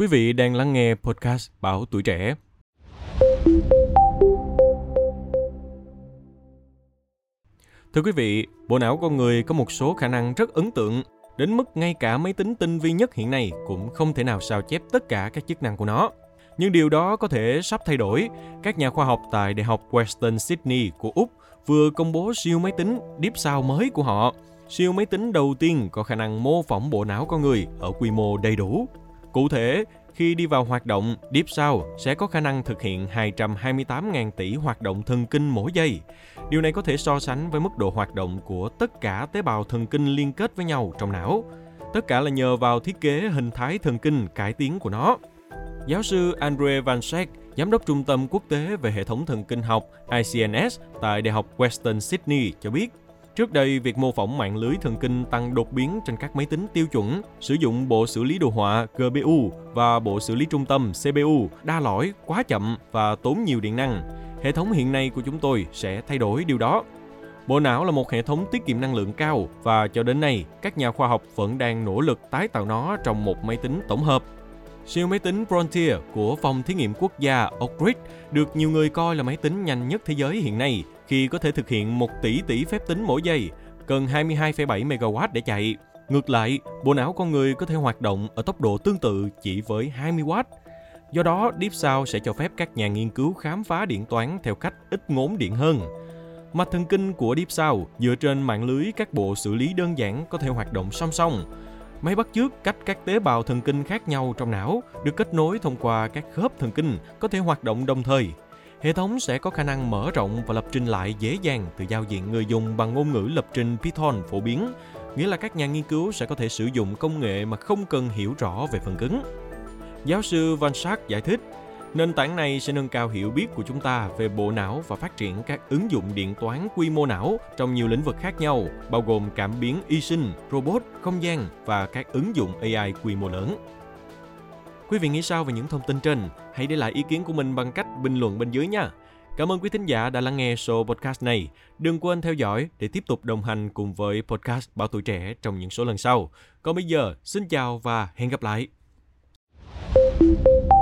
Quý vị đang lắng nghe podcast báo Tuổi Trẻ. Thưa quý vị, bộ não con người có một số khả năng rất ấn tượng, đến mức ngay cả máy tính tinh vi nhất hiện nay cũng không thể nào sao chép tất cả các chức năng của nó. Nhưng điều đó có thể sắp thay đổi. Các nhà khoa học tại Đại học Western Sydney của Úc vừa công bố siêu máy tính Deep Sao mới của họ. Siêu máy tính đầu tiên có khả năng mô phỏng bộ não con người ở quy mô đầy đủ. Cụ thể, khi đi vào hoạt động, Deep Sound sẽ có khả năng thực hiện 228.000 tỷ hoạt động thần kinh mỗi giây. Điều này có thể so sánh với mức độ hoạt động của tất cả tế bào thần kinh liên kết với nhau trong não. Tất cả là nhờ vào thiết kế hình thái thần kinh cải tiến của nó. Giáo sư Andre Van Schaik, giám đốc Trung tâm Quốc tế về hệ thống thần kinh học ICNS tại Đại học Western Sydney cho biết, Trước đây, việc mô phỏng mạng lưới thần kinh tăng đột biến trên các máy tính tiêu chuẩn, sử dụng bộ xử lý đồ họa GPU và bộ xử lý trung tâm CPU đa lõi, quá chậm và tốn nhiều điện năng. Hệ thống hiện nay của chúng tôi sẽ thay đổi điều đó. Bộ não là một hệ thống tiết kiệm năng lượng cao và cho đến nay, các nhà khoa học vẫn đang nỗ lực tái tạo nó trong một máy tính tổng hợp. Siêu máy tính Frontier của Phòng Thí nghiệm Quốc gia Oak Ridge được nhiều người coi là máy tính nhanh nhất thế giới hiện nay khi có thể thực hiện 1 tỷ tỷ phép tính mỗi giây, cần 22,7 MW để chạy. Ngược lại, bộ não con người có thể hoạt động ở tốc độ tương tự chỉ với 20 W. Do đó, Deep Sound sẽ cho phép các nhà nghiên cứu khám phá điện toán theo cách ít ngốn điện hơn. Mặt thần kinh của Deep Sound dựa trên mạng lưới các bộ xử lý đơn giản có thể hoạt động song song. Máy bắt chước cách các tế bào thần kinh khác nhau trong não được kết nối thông qua các khớp thần kinh có thể hoạt động đồng thời hệ thống sẽ có khả năng mở rộng và lập trình lại dễ dàng từ giao diện người dùng bằng ngôn ngữ lập trình Python phổ biến, nghĩa là các nhà nghiên cứu sẽ có thể sử dụng công nghệ mà không cần hiểu rõ về phần cứng. Giáo sư Van Sack giải thích, nền tảng này sẽ nâng cao hiểu biết của chúng ta về bộ não và phát triển các ứng dụng điện toán quy mô não trong nhiều lĩnh vực khác nhau, bao gồm cảm biến y sinh, robot, không gian và các ứng dụng AI quy mô lớn. Quý vị nghĩ sao về những thông tin trên? Hãy để lại ý kiến của mình bằng cách bình luận bên dưới nha. Cảm ơn quý thính giả đã lắng nghe show podcast này. Đừng quên theo dõi để tiếp tục đồng hành cùng với podcast Bảo Tuổi Trẻ trong những số lần sau. Còn bây giờ, xin chào và hẹn gặp lại. thank you